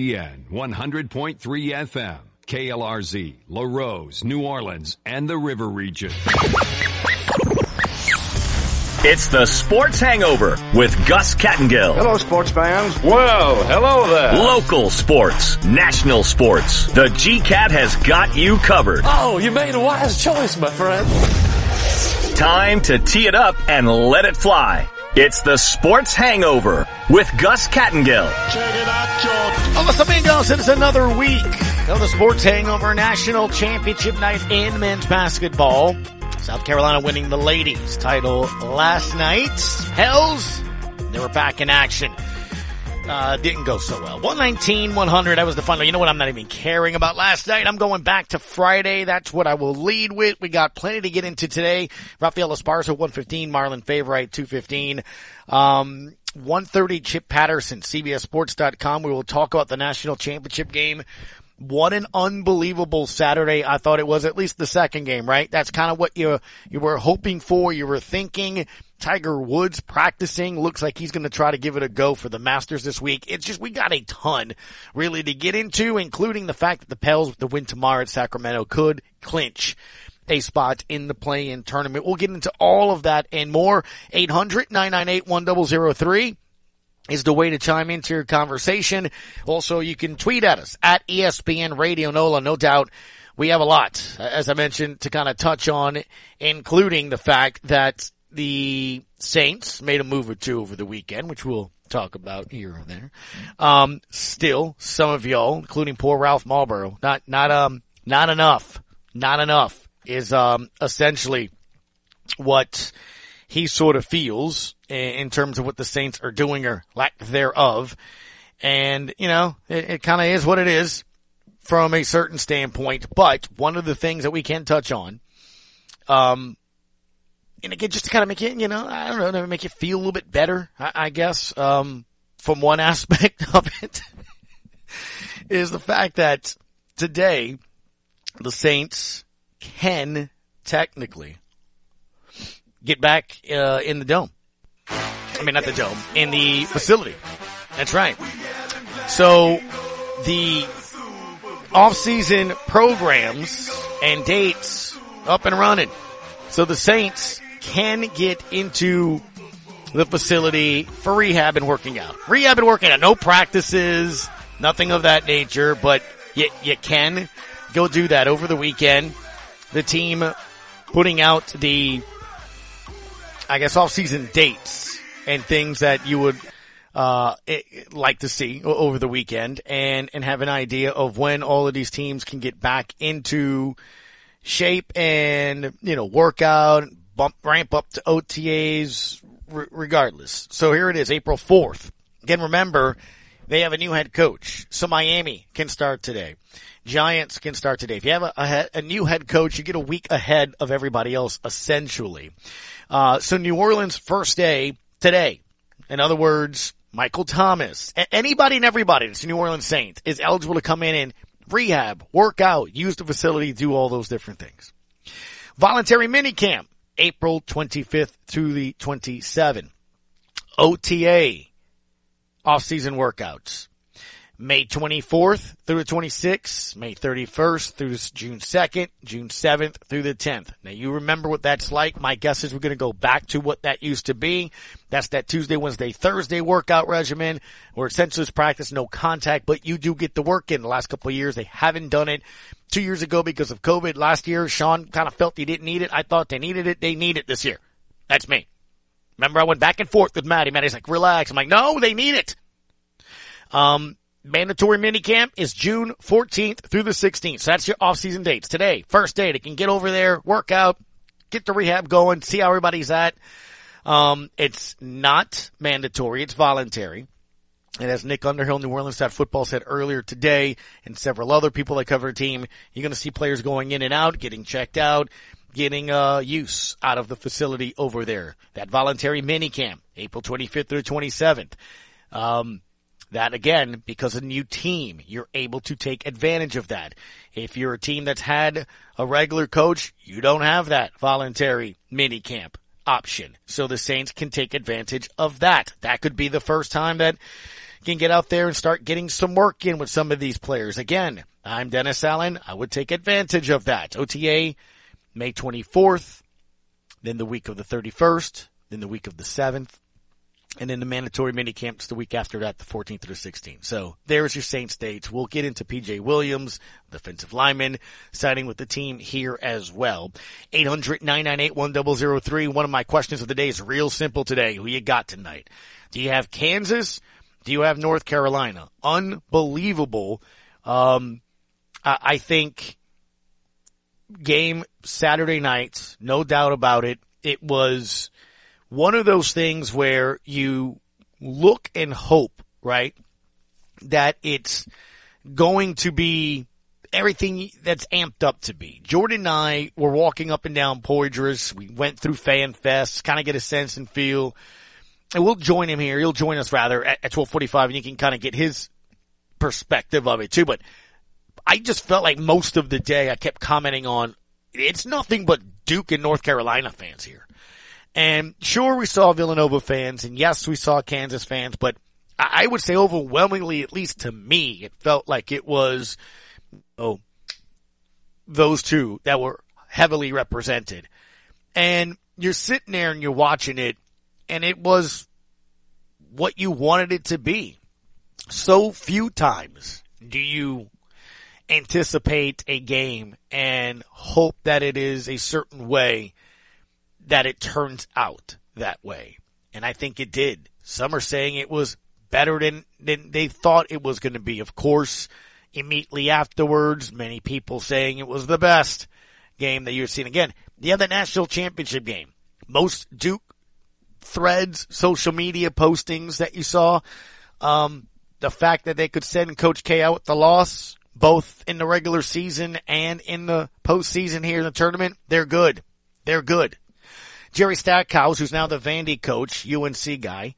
EN 100.3 FM, KLRZ, Larose, New Orleans, and the River Region. It's the Sports Hangover with Gus Kattengell. Hello, sports fans. Well, hello there. Local sports, national sports. The GCAT has got you covered. Oh, you made a wise choice, my friend. Time to tee it up and let it fly. It's the Sports Hangover with Gus Kattengell. Check it out, George. Los amigos, it is another week of the Sports Hangover National Championship night in men's basketball. South Carolina winning the ladies title last night. Hells, they were back in action. Uh, didn't go so well. 119, 100. That was the final. You know what? I'm not even caring about last night. I'm going back to Friday. That's what I will lead with. We got plenty to get into today. Rafael Esparza, 115. Marlon Favorite, 215. Um, 130 Chip Patterson, CBSSports.com. We will talk about the national championship game. What an unbelievable Saturday I thought it was, at least the second game, right? That's kind of what you, you were hoping for. You were thinking Tiger Woods practicing. Looks like he's going to try to give it a go for the Masters this week. It's just, we got a ton really to get into, including the fact that the Pels with the win tomorrow at Sacramento could clinch a spot in the play-in tournament. We'll get into all of that and more. 800-998-1003 is the way to chime into your conversation. Also, you can tweet at us at ESPN Radio NOLA. No doubt we have a lot, as I mentioned, to kind of touch on, including the fact that the Saints made a move or two over the weekend, which we'll talk about here or there. Um, still, some of y'all, including poor Ralph Marlboro, not, not, um, not enough, not enough is, um, essentially what he sort of feels in terms of what the Saints are doing or lack thereof. And, you know, it, it kind of is what it is from a certain standpoint. But one of the things that we can touch on, um, and again, just to kind of make it, you know, I don't know, make it feel a little bit better, I, I guess, um, from one aspect of it is the fact that today the Saints can technically get back uh, in the dome. I mean, not the dome, in the facility. That's right. So the off-season programs and dates up and running. So the Saints can get into the facility for rehab and working out. Rehab and working out. No practices, nothing of that nature, but you, you can go do that over the weekend. The team putting out the I guess off-season dates and things that you would uh, it, like to see over the weekend, and and have an idea of when all of these teams can get back into shape and you know work out, bump ramp up to OTAs, r- regardless. So here it is, April fourth. Again, remember they have a new head coach, so Miami can start today. Giants can start today. If you have a, a, a new head coach, you get a week ahead of everybody else, essentially. Uh, so New Orleans first day today. In other words, Michael Thomas, anybody and everybody that's New Orleans Saint is eligible to come in and rehab, work out, use the facility, do all those different things. Voluntary minicamp, April 25th through the 27th. OTA, off-season workouts. May 24th through the 26th, May 31st through June 2nd, June 7th through the 10th. Now you remember what that's like. My guess is we're going to go back to what that used to be. That's that Tuesday, Wednesday, Thursday workout regimen where essentially it's practice, no contact, but you do get the work in the last couple of years. They haven't done it two years ago because of COVID. Last year, Sean kind of felt he didn't need it. I thought they needed it. They need it this year. That's me. Remember I went back and forth with Maddie. Maddie's like, relax. I'm like, no, they need it. Um, mandatory minicamp is June 14th through the 16th. So that's your off-season dates. Today, first day, they can get over there, work out, get the rehab going, see how everybody's at. Um, it's not mandatory. It's voluntary. And as Nick Underhill, New Orleans Stat Football said earlier today, and several other people that cover the team, you're going to see players going in and out, getting checked out, getting uh, use out of the facility over there. That voluntary minicamp, April 25th through 27th. Um, that again, because a new team, you're able to take advantage of that. If you're a team that's had a regular coach, you don't have that voluntary mini camp option. So the Saints can take advantage of that. That could be the first time that can get out there and start getting some work in with some of these players. Again, I'm Dennis Allen. I would take advantage of that. OTA, May 24th, then the week of the 31st, then the week of the 7th, and then the mandatory mini camps the week after that, the 14th through 16th. So there's your Saints dates. We'll get into PJ Williams, defensive lineman, signing with the team here as well. 800-998-1003. One of my questions of the day is real simple today. Who you got tonight? Do you have Kansas? Do you have North Carolina? Unbelievable. Um, I, I think game Saturday night, no doubt about it. It was, one of those things where you look and hope, right, that it's going to be everything that's amped up to be. Jordan and I were walking up and down Poydras. We went through Fan Fest, kind of get a sense and feel. And we'll join him here. He'll join us rather at, at 1245 and you can kind of get his perspective of it too. But I just felt like most of the day I kept commenting on it's nothing but Duke and North Carolina fans here. And sure, we saw Villanova fans, and yes, we saw Kansas fans, but I would say overwhelmingly, at least to me, it felt like it was, oh, those two that were heavily represented. And you're sitting there and you're watching it, and it was what you wanted it to be. So few times do you anticipate a game and hope that it is a certain way that it turns out that way. And I think it did. Some are saying it was better than, than they thought it was going to be. Of course, immediately afterwards, many people saying it was the best game that you've seen. Again, the other national championship game, most Duke threads, social media postings that you saw, um, the fact that they could send Coach K out with the loss, both in the regular season and in the postseason here in the tournament, they're good. They're good. Jerry Stackhouse, who's now the Vandy coach, UNC guy,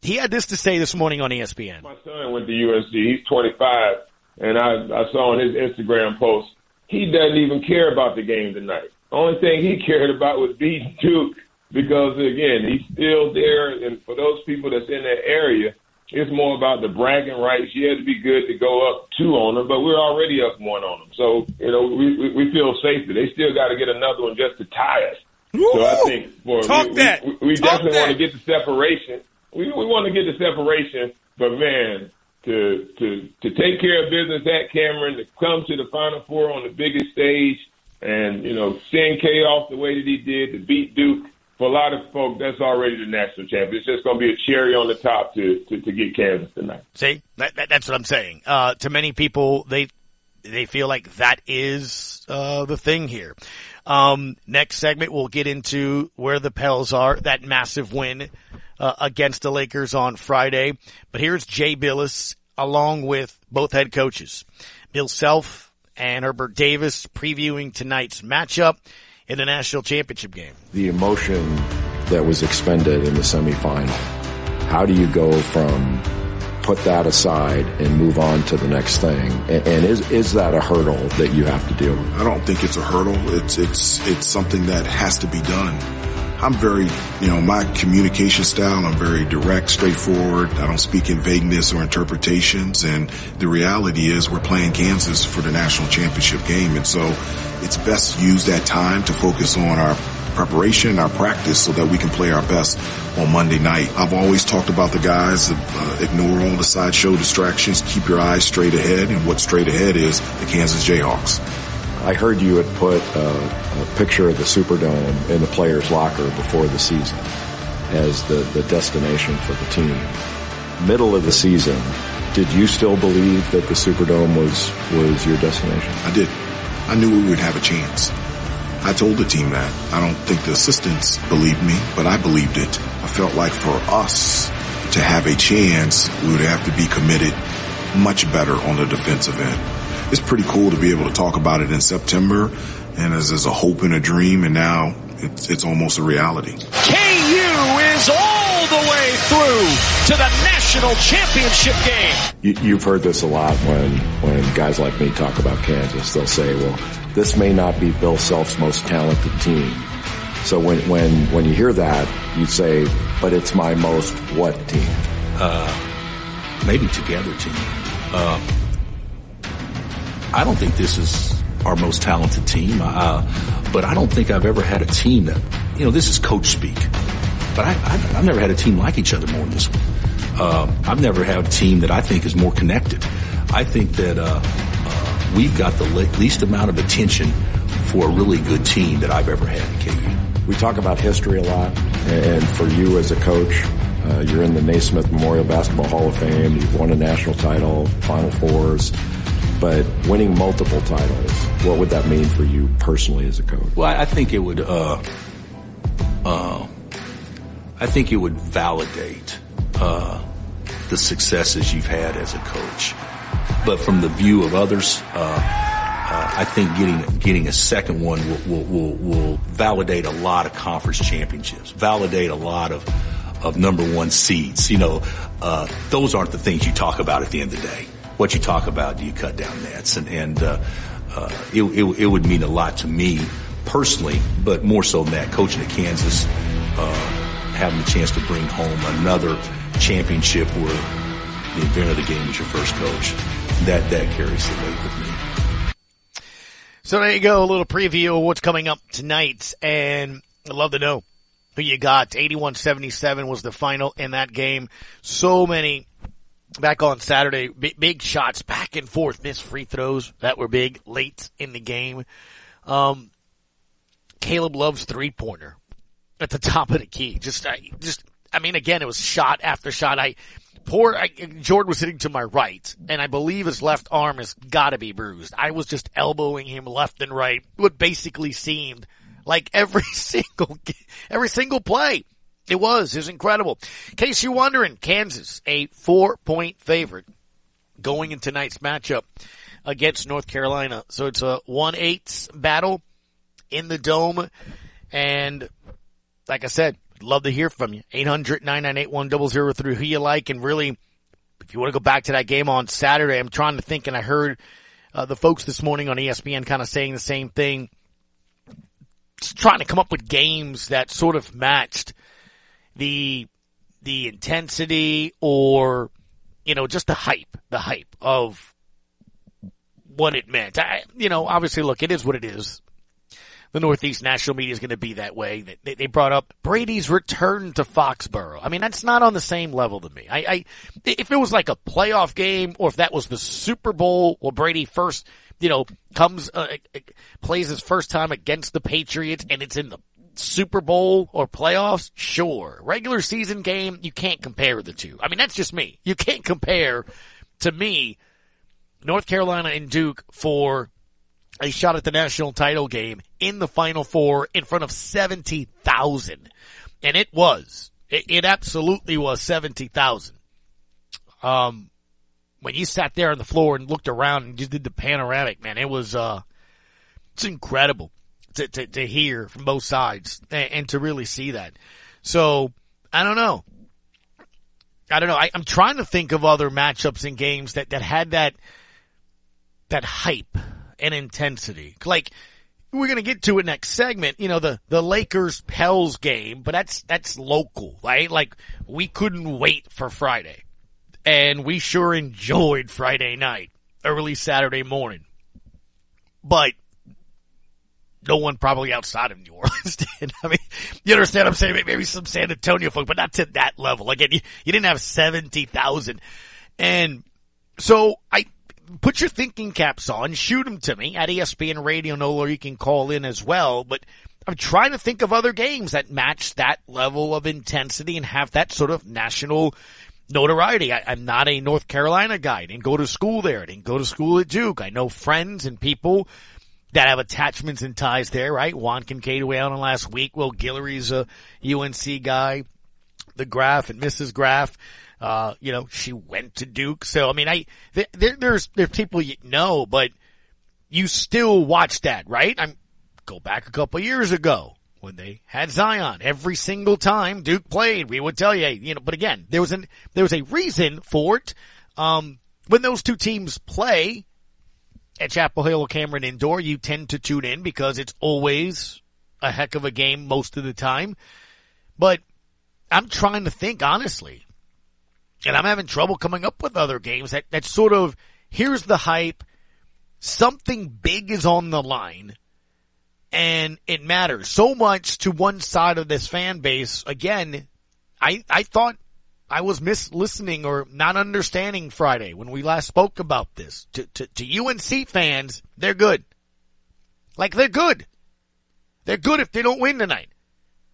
he had this to say this morning on ESPN. My son went to UNC. He's 25, and I, I saw on his Instagram post he doesn't even care about the game tonight. Only thing he cared about was beating Duke because again he's still there, and for those people that's in that area, it's more about the bragging rights. Yeah, to be good to go up two on them, but we're already up one on them. So you know we we, we feel safer. They still got to get another one just to tie us. Woo! So I think for Talk we, that. we, we Talk definitely that. want to get the separation. We we want to get the separation, but man, to to to take care of business at Cameron, to come to the Final Four on the biggest stage, and you know send K off the way that he did to beat Duke. For a lot of folks, that's already the national champion. It's just going to be a cherry on the top to, to, to get Kansas tonight. See, that, that, that's what I'm saying. Uh, to many people, they they feel like that is uh, the thing here. Um, next segment, we'll get into where the Pels are. That massive win uh, against the Lakers on Friday. But here's Jay Bilas along with both head coaches, Bill Self and Hubert Davis, previewing tonight's matchup in the national championship game. the emotion that was expended in the semifinal. How do you go from put that aside and move on to the next thing? And, and is is that a hurdle that you have to deal with? I don't think it's a hurdle. It's it's it's something that has to be done. I'm very, you know, my communication style, I'm very direct, straightforward. I don't speak in vagueness or interpretations. And the reality is we're playing Kansas for the national championship game. And so it's best to use that time to focus on our preparation and our practice so that we can play our best on Monday night. I've always talked about the guys, uh, ignore all the sideshow distractions, keep your eyes straight ahead. And what straight ahead is the Kansas Jayhawks. I heard you had put a, a picture of the Superdome in the players' locker before the season as the, the destination for the team. Middle of the season, did you still believe that the Superdome was, was your destination? I did. I knew we would have a chance. I told the team that. I don't think the assistants believed me, but I believed it. I felt like for us to have a chance, we would have to be committed much better on the defensive end. It's pretty cool to be able to talk about it in September and as, as a hope and a dream, and now it's, it's almost a reality. KU is all the way through to the national championship game. You, you've heard this a lot when, when guys like me talk about Kansas. They'll say, well, this may not be Bill Self's most talented team. So when, when, when you hear that, you say, but it's my most what team? maybe together team. Uh, I don't think this is our most talented team, uh, but I don't think I've ever had a team that, you know, this is coach speak, but I, have never had a team like each other more than this one. Uh, I've never had a team that I think is more connected. I think that uh, uh, we've got the least amount of attention for a really good team that I've ever had at KU. We talk about history a lot, and for you as a coach, uh, you're in the Naismith Memorial Basketball Hall of Fame. You've won a national title, Final Fours, but winning multiple titles, what would that mean for you personally as a coach? Well, I think it would. Uh, uh, I think it would validate uh, the successes you've had as a coach. But from the view of others, uh, uh, I think getting getting a second one will, will, will, will validate a lot of conference championships, validate a lot of of number one seeds. You know, uh, those aren't the things you talk about at the end of the day. What you talk about, do you cut down nets? And, and uh, uh, it, it, it, would mean a lot to me personally, but more so than that, coaching at Kansas, uh, having the chance to bring home another championship where the event of the game is your first coach, that, that carries the weight with me. So there you go, a little preview of what's coming up tonight, and I'd love to know who you got. 81-77 was the final in that game. So many back on Saturday, big, big, shots back and forth, missed free throws that were big late in the game. Um, Caleb Love's three pointer at the top of the key. Just, I, just, I mean, again, it was shot after shot. I, poor, I, Jordan was sitting to my right, and I believe his left arm has gotta be bruised. I was just elbowing him left and right, what basically seemed like every single, every single play. It was. It was incredible. In case you're wondering, Kansas, a four point favorite going in tonight's matchup against North Carolina. So it's a 1-8 battle in the dome. And like I said, love to hear from you. 800-998-1003 who you like. And really, if you want to go back to that game on Saturday, I'm trying to think and I heard uh, the folks this morning on ESPN kind of saying the same thing trying to come up with games that sort of matched the the intensity or you know just the hype, the hype of what it meant. I, you know, obviously, look, it is what it is. The Northeast national media is going to be that way. They, they brought up Brady's return to Foxborough. I mean, that's not on the same level to me. I, I, if it was like a playoff game or if that was the Super Bowl or Brady first you know, comes, uh, uh, plays his first time against the Patriots and it's in the Super Bowl or playoffs, sure. Regular season game, you can't compare the two. I mean, that's just me. You can't compare to me North Carolina and Duke for a shot at the national title game in the final four in front of 70,000. And it was. It, it absolutely was 70,000. Um, when you sat there on the floor and looked around and just did the panoramic, man, it was, uh, it's incredible to, to, to hear from both sides and, and, to really see that. So, I don't know. I don't know. I, I'm trying to think of other matchups and games that, that had that, that hype and intensity. Like, we're gonna get to it next segment. You know, the, the Lakers Pels game, but that's, that's local, right? Like, we couldn't wait for Friday and we sure enjoyed Friday night, early Saturday morning. But no one probably outside of New Orleans did. I mean, you understand I'm saying? Maybe some San Antonio folk, but not to that level. Again, you, you didn't have 70,000. And so I put your thinking caps on, shoot them to me at ESPN Radio NOLA, you can call in as well. But I'm trying to think of other games that match that level of intensity and have that sort of national notoriety. I, am not a North Carolina guy. I didn't go to school there. I didn't go to school at Duke. I know friends and people that have attachments and ties there, right? Juan Kincaid away on last week. Will Guillory's a UNC guy. The Graf and Mrs. Graf, uh, you know, she went to Duke. So, I mean, I, there, there's, there's people you know, but you still watch that, right? I'm, go back a couple years ago when they had Zion every single time Duke played, we would tell you, you know, but again, there was an, there was a reason for it. Um, when those two teams play at Chapel Hill or Cameron Indoor, you tend to tune in because it's always a heck of a game most of the time. But I'm trying to think honestly And I'm having trouble coming up with other games that, that sort of, here's the hype, something big is on the line, and it matters so much to one side of this fan base. Again, I, I thought I was mis listening or not understanding Friday when we last spoke about this. To, to, to UNC fans, they're good. Like they're good. They're good if they don't win tonight.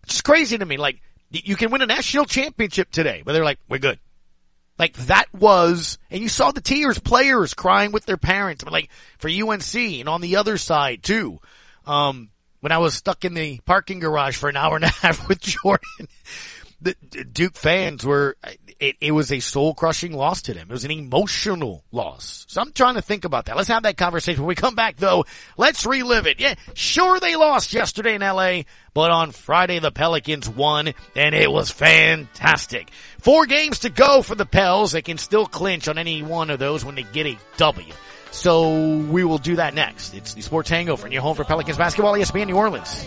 It's crazy to me. Like you can win a national championship today, but they're like, we're good. Like that was, and you saw the tears, players crying with their parents, but like for UNC and on the other side too. Um, when I was stuck in the parking garage for an hour and a half with Jordan, the Duke fans were, it, it was a soul crushing loss to them. It was an emotional loss. So I'm trying to think about that. Let's have that conversation. When we come back though, let's relive it. Yeah, sure they lost yesterday in LA, but on Friday the Pelicans won and it was fantastic. Four games to go for the Pels. They can still clinch on any one of those when they get a W. So we will do that next. It's the Sports Hangover and you're home for Pelicans basketball, ESPN New Orleans.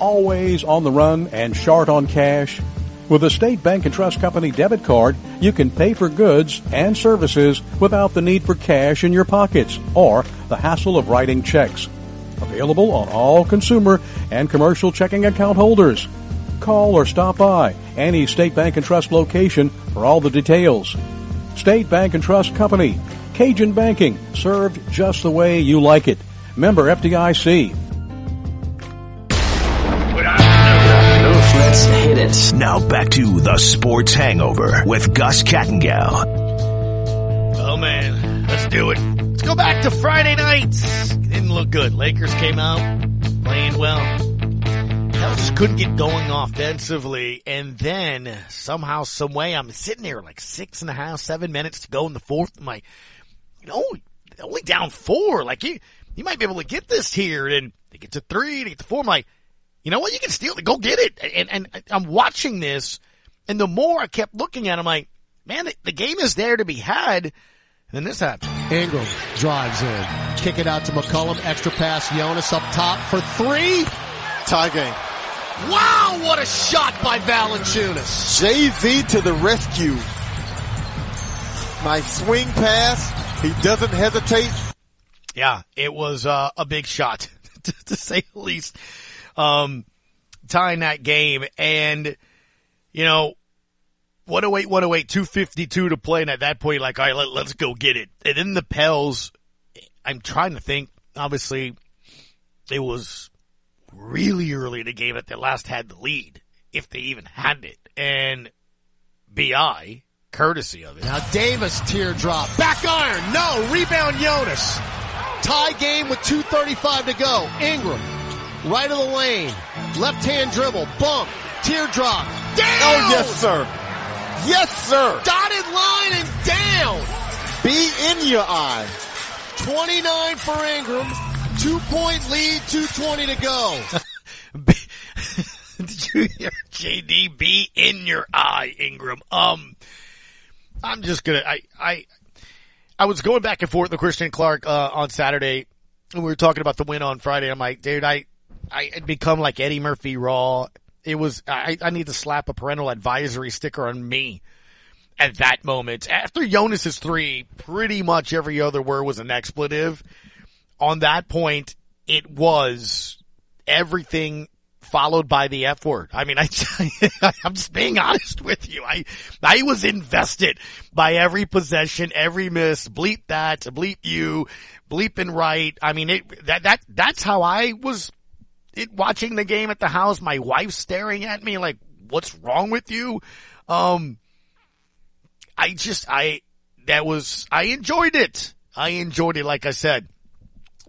always on the run and short on cash? With a State Bank and Trust Company debit card, you can pay for goods and services without the need for cash in your pockets or the hassle of writing checks. Available on all consumer and commercial checking account holders. Call or stop by any State Bank and Trust location for all the details. State Bank and Trust Company, Cajun Banking, served just the way you like it. Member FDIC. It. Now back to the Sports Hangover with Gus Kattengell. Oh man, let's do it. Let's go back to Friday night. Didn't look good. Lakers came out playing well. Hell just couldn't get going offensively. And then somehow, some way, I'm sitting there like six and a half, seven minutes to go in the fourth. I'm like, you know, only down four. Like you, you might be able to get this here. And they get to three, they get to four. I'm like, you know what? You can steal it. Go get it. And, and I'm watching this, and the more I kept looking at it, I'm like, man, the, the game is there to be had. And then this happened. Ingram drives in. Kick it out to McCollum. Extra pass. Jonas up top for three. Tie game. Wow, what a shot by Valanciunas. JV to the rescue. Nice swing pass. He doesn't hesitate. Yeah, it was uh, a big shot, to say the least um, tying that game. And, you know, 108, 108, 252 to play. And at that point, like, all right, let, let's go get it. And then the Pels, I'm trying to think, obviously, it was really early in the game that they last had the lead, if they even had it. And BI, courtesy of it. Now Davis teardrop. Back iron. No. Rebound Jonas. Tie game with 2.35 to go. Ingram right of the lane, left hand dribble, bump, teardrop, down! Oh yes, sir. Yes, sir. Dotted line and down. Be in your eye. 29 for Ingram. Two point lead, 220 to go. Did you hear JD be in your eye, Ingram? Um, I'm just gonna, I, I, I was going back and forth with Christian Clark, uh, on Saturday and we were talking about the win on Friday. I'm like, dude, I, I had become like Eddie Murphy Raw. It was, I, I need to slap a parental advisory sticker on me at that moment. After Jonas's three, pretty much every other word was an expletive. On that point, it was everything followed by the F word. I mean, I, I'm just being honest with you. I, I was invested by every possession, every miss, bleep that, bleep you, bleeping right. I mean, it, that, that, that's how I was it, watching the game at the house. My wife staring at me like, what's wrong with you? Um, I just, I, that was, I enjoyed it. I enjoyed it. Like I said,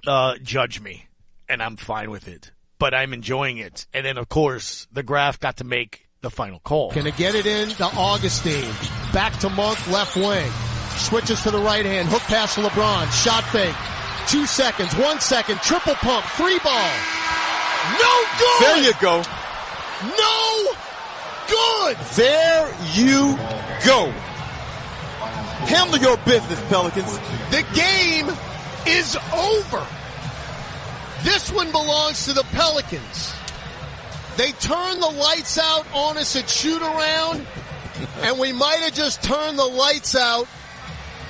uh, judge me and I'm fine with it but I'm enjoying it. And then of course the Graf got to make the final call. Gonna get it in to Augustine. Back to Monk, left wing. Switches to the right hand. Hook pass to LeBron. Shot fake. Two seconds. One second. Triple pump. Free ball. No good. There you go. No good. There you go. Handle your business, Pelicans. The game is over. This one belongs to the Pelicans. They turned the lights out on us at shoot around, and we might have just turned the lights out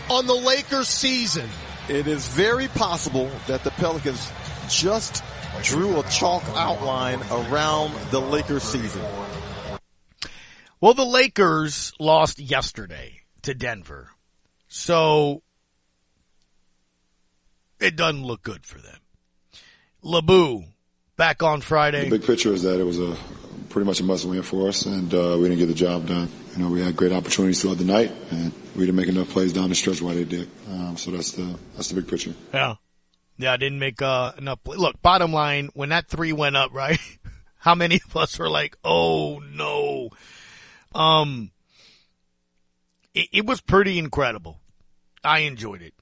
on the Lakers season. It is very possible that the Pelicans just drew a chalk outline around the Lakers season. Well, the Lakers lost yesterday to Denver. So it doesn't look good for them. LeBou back on Friday. The big picture is that it was a pretty much a must win for us, and uh, we didn't get the job done. You know, we had great opportunities throughout the night, and we didn't make enough plays down the stretch why they did. Um, so that's the that's the big picture. Yeah, yeah, I didn't make uh, enough. Play. Look, bottom line, when that three went up, right? How many of us were like, "Oh no"? Um, it, it was pretty incredible. I enjoyed it.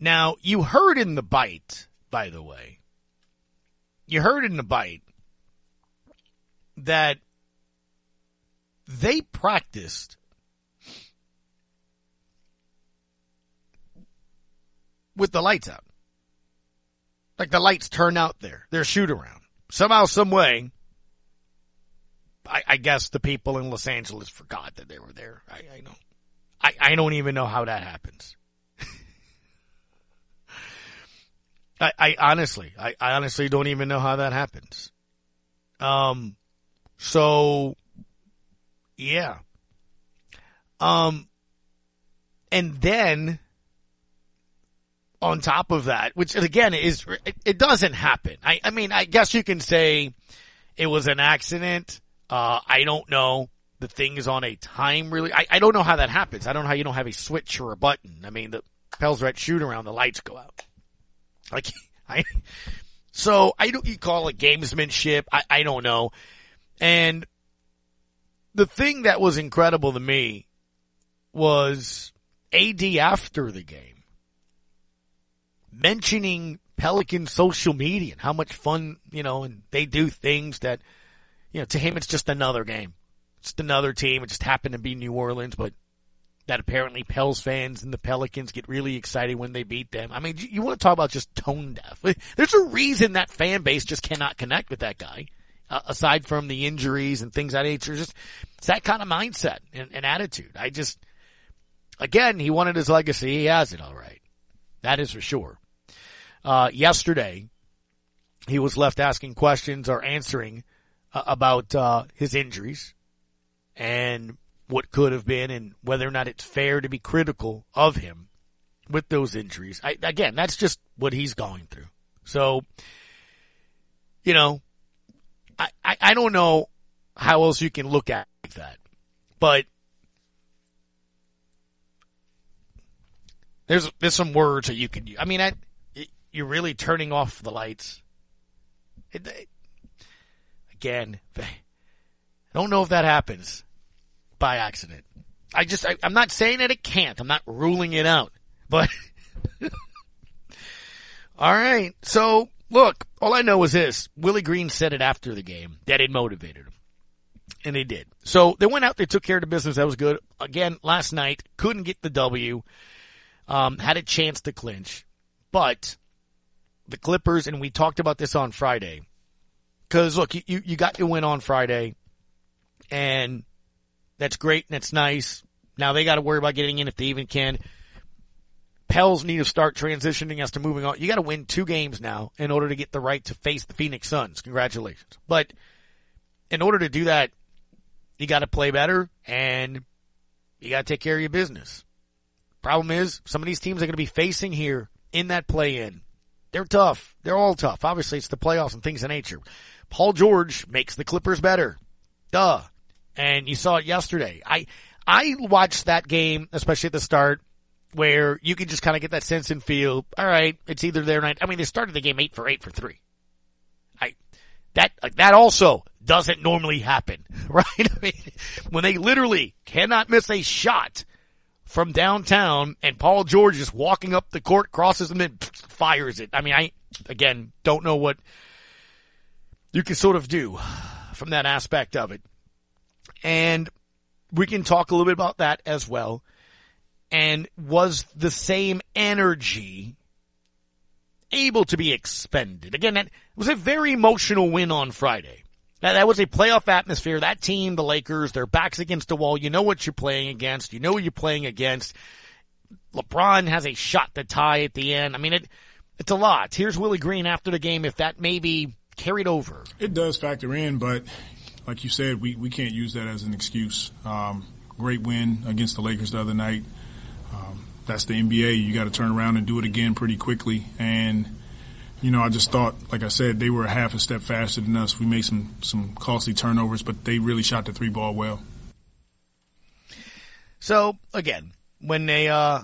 Now you heard in the bite, by the way you heard in the bite that they practiced with the lights out. Like the lights turn out there. They're shoot around. Somehow, some way, I, I, guess the people in Los Angeles forgot that they were there. I, I know. I, I don't even know how that happens. I, I honestly, I, I honestly don't even know how that happens. Um, so, yeah. Um, and then on top of that, which again is, it, it doesn't happen. I, I mean, I guess you can say it was an accident. Uh, I don't know. The thing is on a time really. I, I don't know how that happens. I don't know how you don't have a switch or a button. I mean, the Pels at shoot around, the lights go out. Like, I, so I don't, you call it gamesmanship. I, I don't know. And the thing that was incredible to me was AD after the game mentioning Pelican social media and how much fun, you know, and they do things that, you know, to him it's just another game. It's just another team. It just happened to be New Orleans, but that apparently Pels fans and the Pelicans get really excited when they beat them. I mean, you want to talk about just tone deaf. There's a reason that fan base just cannot connect with that guy. Uh, aside from the injuries and things that nature, just it's that kind of mindset and, and attitude. I just, again, he wanted his legacy. He has it all right. That is for sure. Uh, yesterday, he was left asking questions or answering uh, about uh, his injuries and what could have been and whether or not it's fair to be critical of him with those injuries. I, again, that's just what he's going through. So, you know, I, I, I don't know how else you can look at that, but there's, there's some words that you can use. I mean, I, you're really turning off the lights. It, it, again, I don't know if that happens by accident. I just, I, I'm not saying that it can't. I'm not ruling it out, but all right. So look, all I know is this. Willie Green said it after the game that it motivated him. And they did. So they went out, they took care of the business. That was good. Again, last night, couldn't get the W. Um, had a chance to clinch. But the Clippers, and we talked about this on Friday. Cause look, you, you got your win on Friday and that's great and that's nice. Now they got to worry about getting in if they even can. Pels need to start transitioning as to moving on. You got to win two games now in order to get the right to face the Phoenix Suns. Congratulations. But in order to do that, you got to play better and you got to take care of your business. Problem is, some of these teams are going to be facing here in that play in. They're tough. They're all tough. Obviously, it's the playoffs and things of nature. Paul George makes the Clippers better. Duh. And you saw it yesterday. I, I watched that game, especially at the start, where you could just kind of get that sense and feel, all right, it's either there not. I mean, they started the game eight for eight for three. I, that, like, that also doesn't normally happen, right? I mean, when they literally cannot miss a shot from downtown and Paul George is walking up the court, crosses and fires it. I mean, I, again, don't know what you can sort of do from that aspect of it. And we can talk a little bit about that as well. And was the same energy able to be expended? Again, that was a very emotional win on Friday. Now, that was a playoff atmosphere. That team, the Lakers, their backs against the wall. You know what you're playing against. You know what you're playing against. LeBron has a shot to tie at the end. I mean, it, it's a lot. Here's Willie Green after the game. If that maybe carried over. It does factor in, but like you said, we, we can't use that as an excuse. Um, great win against the Lakers the other night. Um, that's the NBA. You got to turn around and do it again pretty quickly. And, you know, I just thought, like I said, they were a half a step faster than us. We made some, some costly turnovers, but they really shot the three ball well. So, again, when they, uh,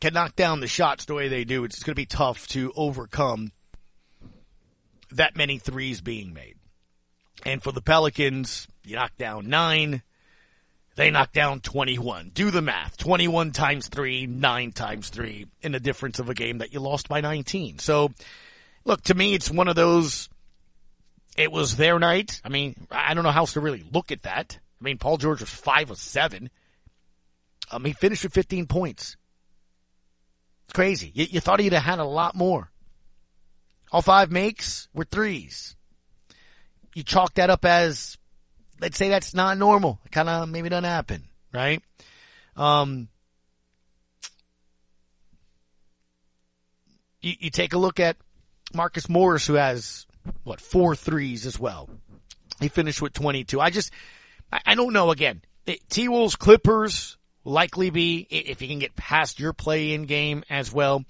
can knock down the shots the way they do, it's going to be tough to overcome that many threes being made. And for the Pelicans, you knock down nine, they knock down 21. Do the math. 21 times three, nine times three in the difference of a game that you lost by 19. So look, to me, it's one of those, it was their night. I mean, I don't know how else to really look at that. I mean, Paul George was five of seven. Um, he finished with 15 points. It's crazy. You, you thought he'd have had a lot more. All five makes were threes. You chalk that up as, let's say that's not normal. It kind of maybe doesn't happen, right? Um, you, you take a look at Marcus Morris, who has what four threes as well. He finished with 22. I just, I, don't know. Again, T Wolves Clippers likely be if you can get past your play in game as well.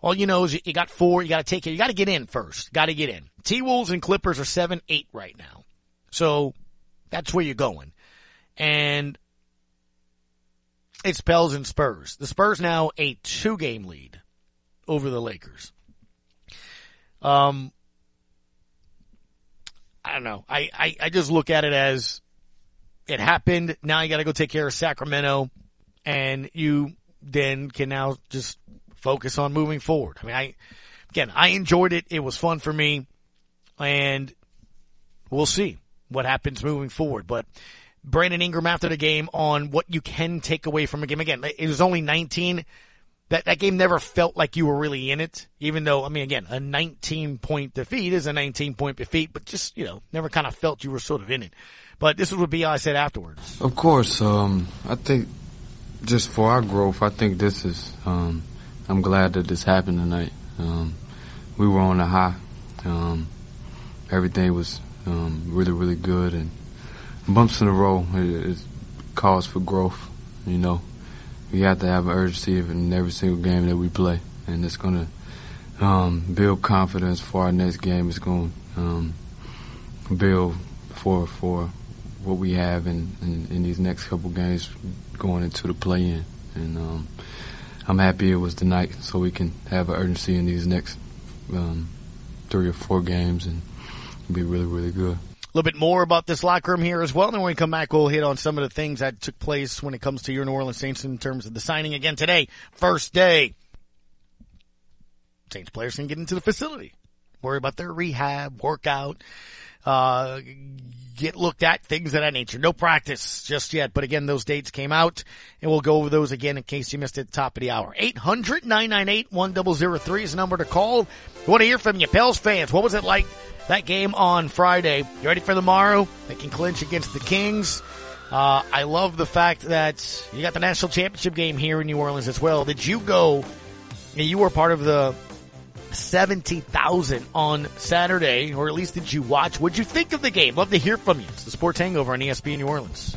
All you know is you got four. You got to take it. You got to get in first. Got to get in. T Wolves and Clippers are seven, eight right now. So that's where you're going. And it's Pels and Spurs. The Spurs now a two game lead over the Lakers. Um, I don't know. I, I, I just look at it as it happened. Now you got to go take care of Sacramento and you then can now just focus on moving forward. I mean, I, again, I enjoyed it. It was fun for me and we'll see what happens moving forward. But Brandon Ingram after the game on what you can take away from a game. Again, it was only 19. That, that game never felt like you were really in it, even though, I mean, again, a 19 point defeat is a 19 point defeat, but just, you know, never kind of felt you were sort of in it. But this is what BI said afterwards. Of course, um, I think just for our growth, I think this is, um, I'm glad that this happened tonight. Um, we were on a high. Um, everything was um, really, really good, and bumps in the road is cause for growth. You know, we have to have an urgency in every single game that we play, and it's going to um, build confidence for our next game. It's going to um, build for for what we have in, in, in, these next couple games going into the play-in, and um, I'm happy it was tonight, so we can have an urgency in these next um, three or four games and be really, really good. Little bit more about this locker room here as well. And then when we come back, we'll hit on some of the things that took place when it comes to your New Orleans Saints in terms of the signing again today. First day. Saints players can get into the facility. Worry about their rehab, workout, uh, get looked at, things of that nature. No practice just yet, but again, those dates came out and we'll go over those again in case you missed it at the top of the hour. 800-998-1003 is the number to call. We want to hear from you, Pels fans. What was it like that game on Friday? You ready for tomorrow? They can clinch against the Kings. Uh, I love the fact that you got the national championship game here in New Orleans as well. Did you go, you were part of the 70,000 on Saturday, or at least did you watch? What'd you think of the game? Love to hear from you. It's the Sports Hangover on ESPN New Orleans.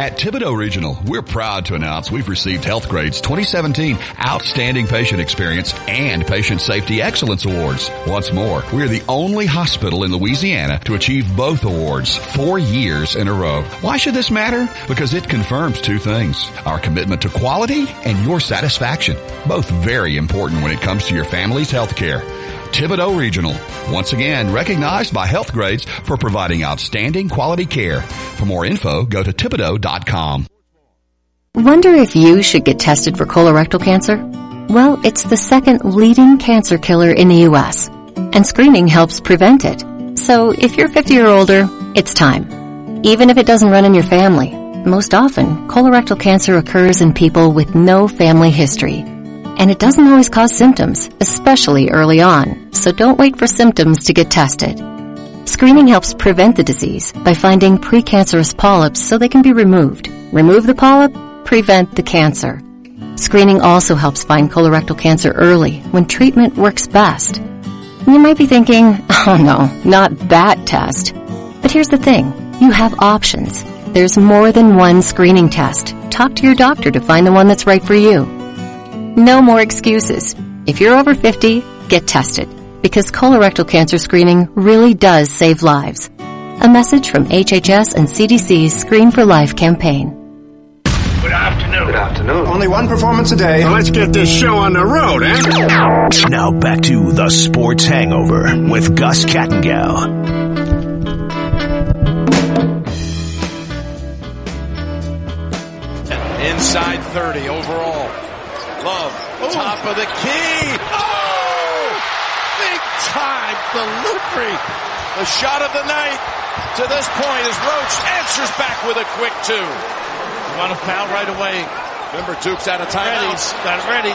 At Thibodaux Regional, we're proud to announce we've received Health Grades 2017 Outstanding Patient Experience and Patient Safety Excellence Awards. Once more, we're the only hospital in Louisiana to achieve both awards four years in a row. Why should this matter? Because it confirms two things. Our commitment to quality and your satisfaction. Both very important when it comes to your family's health care. Thibodaux Regional, once again recognized by Health Grades for providing outstanding quality care. For more info, go to thibodaux.com. Wonder if you should get tested for colorectal cancer? Well, it's the second leading cancer killer in the U.S., and screening helps prevent it. So if you're 50 or older, it's time. Even if it doesn't run in your family. Most often, colorectal cancer occurs in people with no family history. And it doesn't always cause symptoms, especially early on, so don't wait for symptoms to get tested. Screening helps prevent the disease by finding precancerous polyps so they can be removed. Remove the polyp, prevent the cancer. Screening also helps find colorectal cancer early when treatment works best. You might be thinking, oh no, not that test. But here's the thing, you have options. There's more than one screening test. Talk to your doctor to find the one that's right for you. No more excuses. If you're over 50, get tested because colorectal cancer screening really does save lives. A message from HHS and CDC's Screen for Life campaign. Good afternoon. Good afternoon. Only one performance a day. let's get this show on the road, eh? Now back to the Sports Hangover with Gus Kattengell. Inside 30 overall. Love, top of the key. Oh! Big time delivery. The shot of the night to this point as Roach answers back with a quick two. You want to foul right away. Remember, Duke's out of timeouts. Got it ready.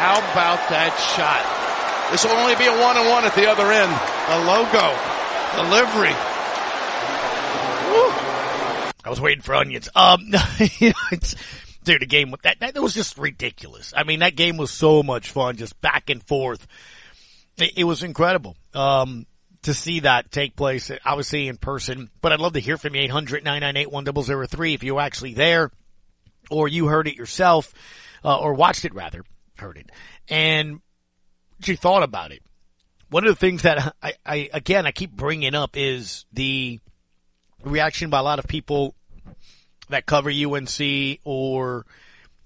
How about that shot? This will only be a one and one at the other end. The logo, delivery. I was waiting for onions. Um, you know, it's, dude, the game that, that, was just ridiculous. I mean, that game was so much fun, just back and forth. It, it was incredible. Um, to see that take place, obviously in person, but I'd love to hear from you, 800-998-1003 if you were actually there or you heard it yourself, uh, or watched it rather, heard it, and you thought about it. One of the things that I, I, again, I keep bringing up is the reaction by a lot of people that cover UNC or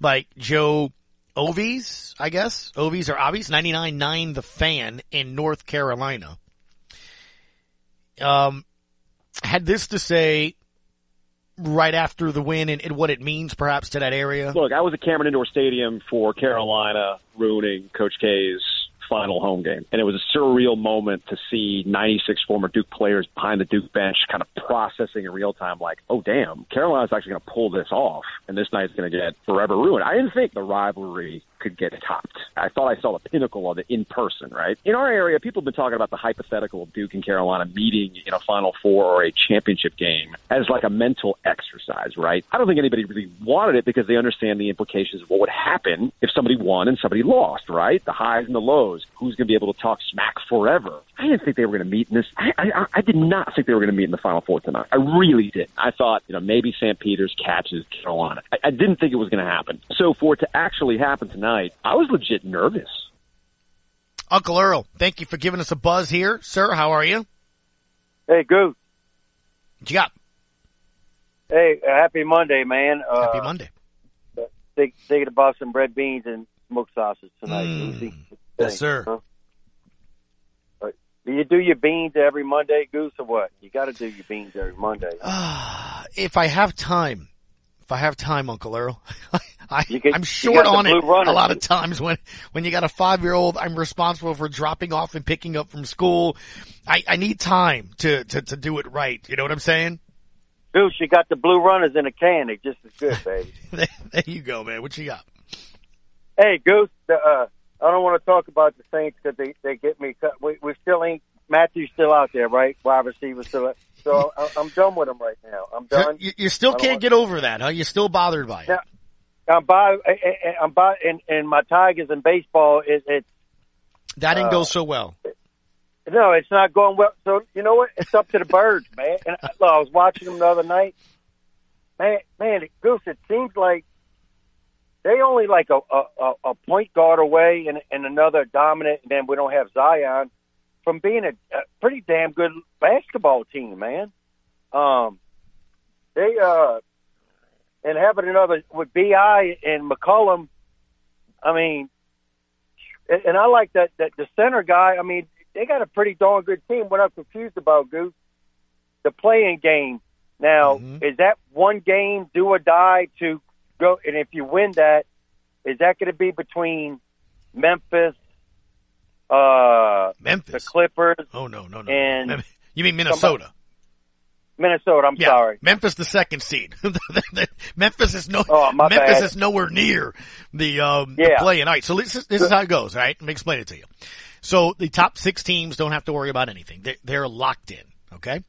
like Joe Ovies, I guess. Ovies or Obvies, 99.9 The Fan in North Carolina. Um, had this to say right after the win and, and, what it means perhaps to that area? Look, I was at Cameron Indoor Stadium for Carolina ruining Coach K's final home game. And it was a surreal moment to see 96 former Duke players behind the Duke bench kind of processing in real time, like, oh, damn, Carolina's actually going to pull this off, and this night's going to get forever ruined. I didn't think the rivalry could get topped. I thought I saw the pinnacle of it in person, right? In our area, people have been talking about the hypothetical of Duke and Carolina meeting in a Final Four or a championship game as like a mental exercise, right? I don't think anybody really wanted it because they understand the implications of what would happen if somebody won and somebody lost, right? The highs and the lows. Who's going to be able to talk smack forever? I didn't think they were going to meet in this. I, I, I did not think they were going to meet in the Final Four tonight. I really did. I thought, you know, maybe St. Peter's catches Carolina. I, I didn't think it was going to happen. So for it to actually happen tonight, I was legit nervous. Uncle Earl, thank you for giving us a buzz here. Sir, how are you? Hey, Goose. What you got? Hey, uh, happy Monday, man. Uh, Happy Monday. Think, thinking about some red beans and smoked sausage tonight. Goosey. Mm. Yes, sir. Huh? Uh, Do you do your beans every Monday, Goose, or what? You got to do your beans every Monday. If I have time, if I have time, Uncle Earl, I, get- I'm short on it runner. a lot of times when, when you got a five year old, I'm responsible for dropping off and picking up from school. I, I need time to, to, to do it right. You know what I'm saying? Goose, you got the blue runners in a can. They just as good, baby. there you go, man. What you got? hey, Goose, the, uh, I don't want to talk about the Saints because they, they get me cut. We, we still ain't, Mathieu's still out there, right? Wide receiver still. So I, I'm done with him right now. I'm done. You, you still can't get over that, huh? You're still bothered by it. Yeah. I'm by, I- I- I'm by, and, and my Tigers in baseball is it's That didn't Uh, go so well. no, it's not going well. So you know what? It's up to the birds, man. And I, look, I was watching them the other night. Man, man, Goose, it seems like they only like a a, a- a point guard away and, and another dominant, and then we don't have Zion from being a, a pretty damn good basketball team, man. Um, they uh, and having another with Bi and McCollum. I mean, and, I like that that the center guy. I mean, they got a pretty darn good team. What I'm confused about, Goose, the play-in game. Now, is that one game do or die to go? And if you win that, is that going to be between Memphis, uh, Memphis, the Clippers? Oh no, no, no. And you mean Minnesota? Minnesota. I'm yeah, sorry. Memphis, the second seed. Memphis is no. Oh, Memphis bad. is nowhere near the um Yeah. the play. In. All right, so this is, this is how it goes. All right, let me explain it to you. So the top six teams don't have to worry about anything. They're, they're locked in. Okay.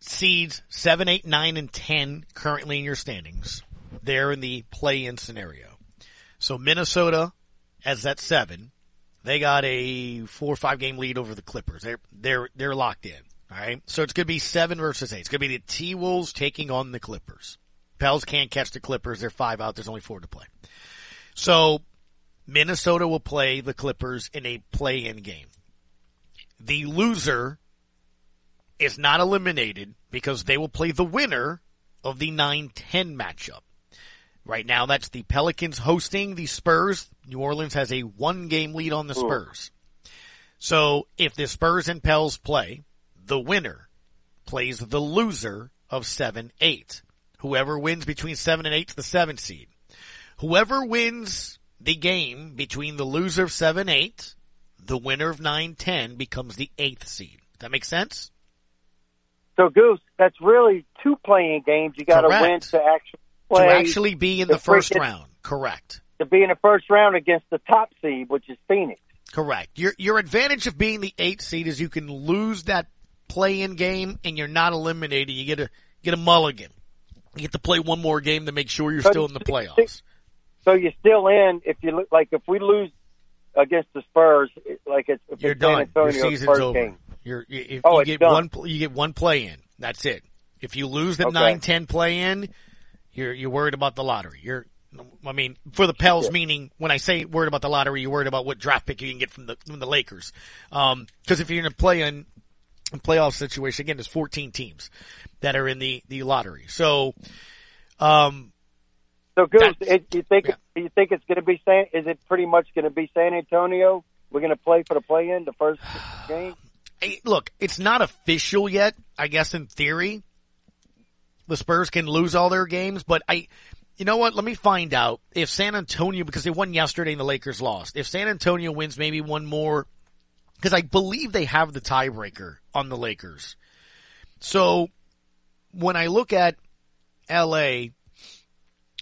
Seeds seven, eight, nine, and ten currently in your standings. They're in the play-in scenario. So Minnesota, as that seven, they got a four or five game lead over the Clippers. They're they're they're locked in. All right. So it's gonna be seven versus eight. It's gonna be the T Wolves taking on the Clippers. Pels can't catch the Clippers. They're five out. There's only four to play. So Minnesota will play the Clippers in a play in game. The loser is not eliminated because they will play the winner of the 9-10 matchup. Right now, that's the Pelicans hosting the Spurs. New Orleans has a one game lead on the Spurs. So if the Spurs and Pels play, the winner plays the loser of 7-8. Whoever wins between 7 and 8 is the 7 seed. Whoever wins the game between the loser of 7-8, the winner of 9-10 becomes the 8th seed. That make sense? So Goose, that's really two play-in games. You got to win to actually play. To actually be in the to first freaking- round. Correct. To be in the first round against the top seed, which is Phoenix. Correct. Your your advantage of being the eighth seed is you can lose that play in game and you're not eliminated. You get a get a mulligan. You get to play one more game to make sure you're But still in the playoffs. So you're still in if you like if we lose against the Spurs, like it's if You're it's done. Your Antonio's season's first over. game. You're you, if Oh, you get done. one you get one play in. That's it. If you lose the Okay. nine ten play in, you're you're worried about the lottery. You're I mean, for the Pels, meaning when I say worried about the lottery, you're worried about what draft pick you can get from the from the Lakers. Um, because if you're in a play in playoff situation, again, there's 14 teams that are in the the lottery. So, um, So Goose, it, you think you think it's going to be San? Is it pretty much going to be San Antonio? We're going to play for the play in the first game. Hey, look, it's not official yet. I guess in theory, the Spurs can lose all their games, but I, you know what? Let me find out if San Antonio, because they won yesterday and the Lakers lost. If San Antonio wins maybe one more, because I believe they have the tiebreaker on the Lakers. So when I look at LA,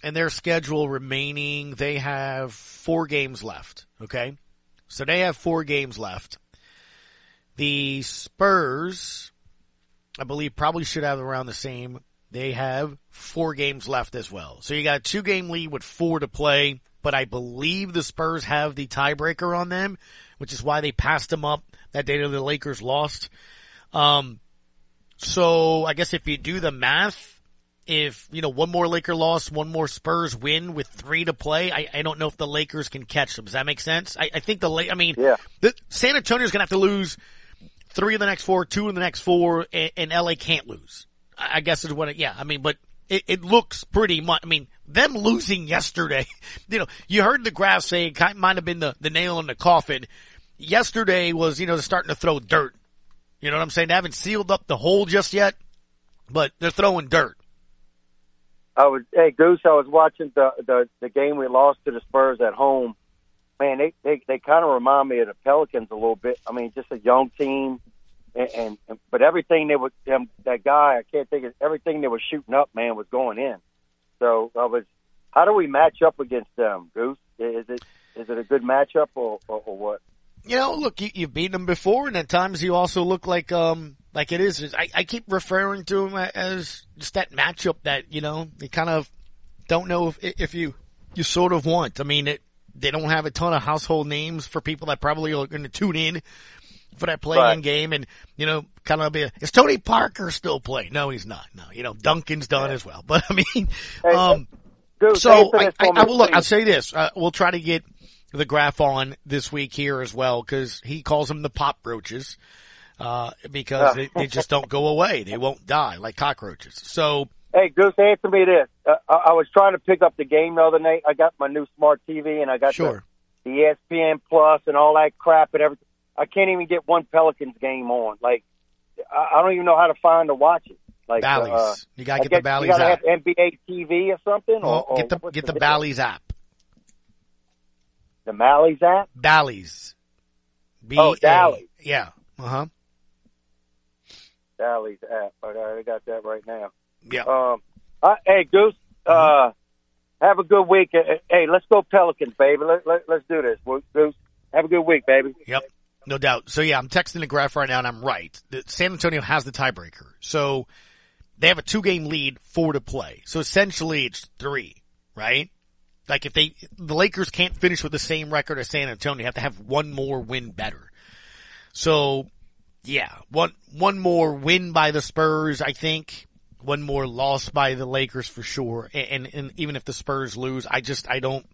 and their schedule remaining, they have four games left. Okay. So they have four games left. The Spurs, I believe, probably should have around the same. They have four games left as well. So you got a two game lead with four to play, but I believe the Spurs have the tiebreaker on them, which is why they passed them up that day that the Lakers lost. Um, so I guess if you do the math, if, you know, one more Laker loss, one more Spurs win with three to play, I, I don't know if the Lakers can catch them. Does that make sense? I, I think the, La- I mean, Yeah. the, San Antonio's gonna have to lose three of the next four, two of the next four, and, and LA can't lose. I I guess is what it, yeah, I mean, but it, it looks pretty much, I mean, them losing yesterday, you know, you heard the Graf say it might have been the, the nail in the coffin. Yesterday was, you know, starting to throw dirt. You know what I'm saying? They haven't sealed up the hole just yet, but they're throwing dirt. I was hey Goose. I was watching the the the game we lost to the Spurs at home. Man, they they they kind of remind me of the Pelicans a little bit. I mean, just a young team, and, and, but everything they was um, that guy I can't think of everything they was shooting up. Man, was going in. So I was. How do we match up against them, Goose? Is it is it a good matchup or or, or what? You know, look, you, you've beaten them before, and at times you also look like, um, like it is. I, I keep referring to them as just that matchup that, you know, you kind of don't know if, if you, you sort of want. I mean, it, they don't have a ton of household names for people that probably are going to tune in for that play-in Right. game and, you know, kind of be, a, is Tony Parker still playing? No, he's not. No, you know, Duncan's done as well. But I mean, um, Goose, so I, I, I will look. I'll say this. Uh, we'll try to get the Graf on this week here as well because he calls them the pop roaches uh, because they, they just don't go away. They won't die like cockroaches. So Hey, Goose, answer me this. Uh, I, I was trying to pick up the game the other night. I got my new smart TV and I got Sure. the, the ESPN Plus and all that crap and everything. I can't even get one Pelicans game on. Like, I, I don't even know how to find to watch it. Like Bally's. uh, You gotta I get the Bally's app. have NBA TV or something. or, or get the get the deal? Bally's app. The Mally's app. Bally's. B Oh, Bally's. Yeah. Uh huh. Bally's app. I got, I got that right now. Yeah. Um. Uh, hey, Goose. Uh, have a good week. Uh, Hey, let's go Pelicans, baby. Let, let, let's do this. Goose. Have a good week, baby. Yep. No doubt. So yeah, I'm texting the Graf right now and I'm right. The, San Antonio has the tiebreaker. So they have a two game lead, four to play. So essentially it's three, right? Like if they, the Lakers can't finish with the same record as San Antonio, they have to have one more win better. So yeah, one, one more win by the Spurs, I think. One more loss by the Lakers for sure. And, and, and even if the Spurs lose, I just, I don't,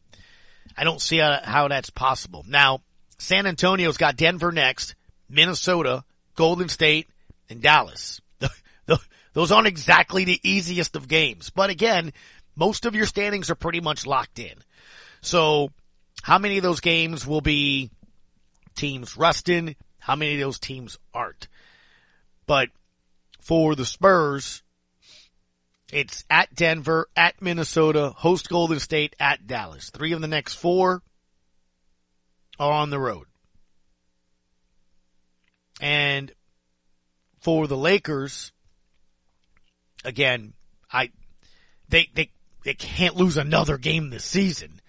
I don't see how, how that's possible. Now, San Antonio's got Denver next, Minnesota, Golden State, and Dallas. Those aren't exactly the easiest of games, but again, most of your standings are pretty much locked in. So, how many of those games will be teams rusting? How many of those teams aren't? But for the Spurs, it's at Denver, at Minnesota, host Golden State, at Dallas. Three of the next four are on the road. And for the Lakers, again, I they they they can't lose another game this season.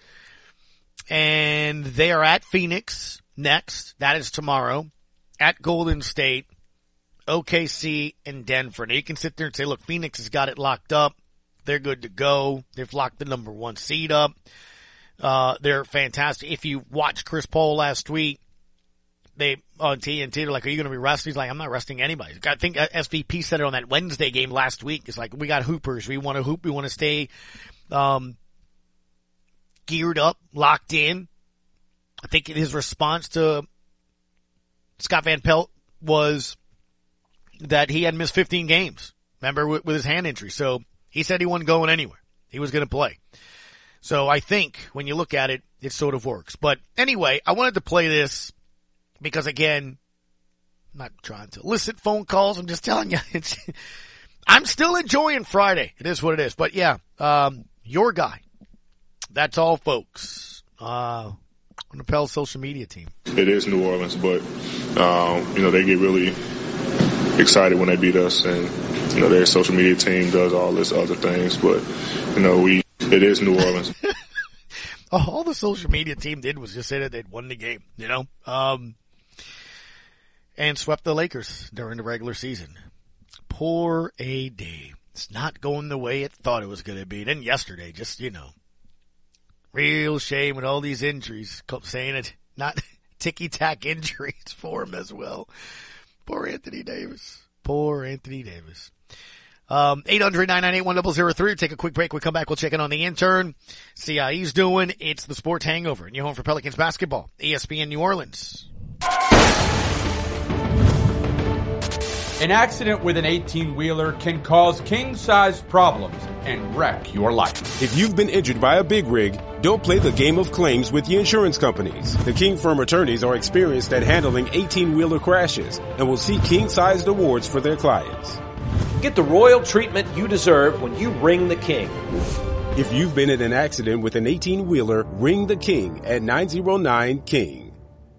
And they are at Phoenix next. That is tomorrow. At Golden State, OKC, and Denver. Now you can sit there and say, look, Phoenix has got it locked up. They're good to go. They've locked the number one seed up. Uh, they're fantastic. If you watched Chris Paul last week, they on TNT, they're like, "Are you going to be resting?" He's like, "I'm not resting anybody." I think SVP said it on that Wednesday game last week. It's like we got hoopers. We want to hoop. We want to stay um, geared up, locked in. I think his response to Scott Van Pelt was that he had missed 15 games. Remember with, with his hand injury, so he said he wasn't going anywhere. He was going to play. So I think when you look at it, it sort of works. But anyway, I wanted to play this because again, I'm not trying to elicit phone calls. I'm just telling you, it's, I'm still enjoying Friday. It is what it is. But yeah, um, your guy. That's all folks. Uh, on the Pell social media team. It is New Orleans, but um, you know they get really excited when they beat us, and you know their social media team does all this other things. But you know we, it is New Orleans. all the social media team did was just say that they'd won the game, you know, um, and swept the Lakers during the regular season. Poor AD. It's not going the way it thought it was going to be. Then yesterday, just, you know, real shame with all these injuries. Kept saying it, not ticky tack injuries for him as well. Poor Anthony Davis. Poor Anthony Davis. Um, 800-998-1003. Take a quick break. We come back. We'll check in on the intern. See how he's doing. It's the sports hangover. And you're home for Pelicans basketball. ESPN New Orleans. An accident with an 18 wheeler can cause king size problems and wreck your life. If you've been injured by a big rig, don't play the game of claims with the insurance companies. The King Firm attorneys are experienced at handling 18 wheeler crashes and will see king sized awards for their clients. Get the royal treatment you deserve when you ring the king. If you've been in an accident with an 18 wheeler, ring the king at 909 King.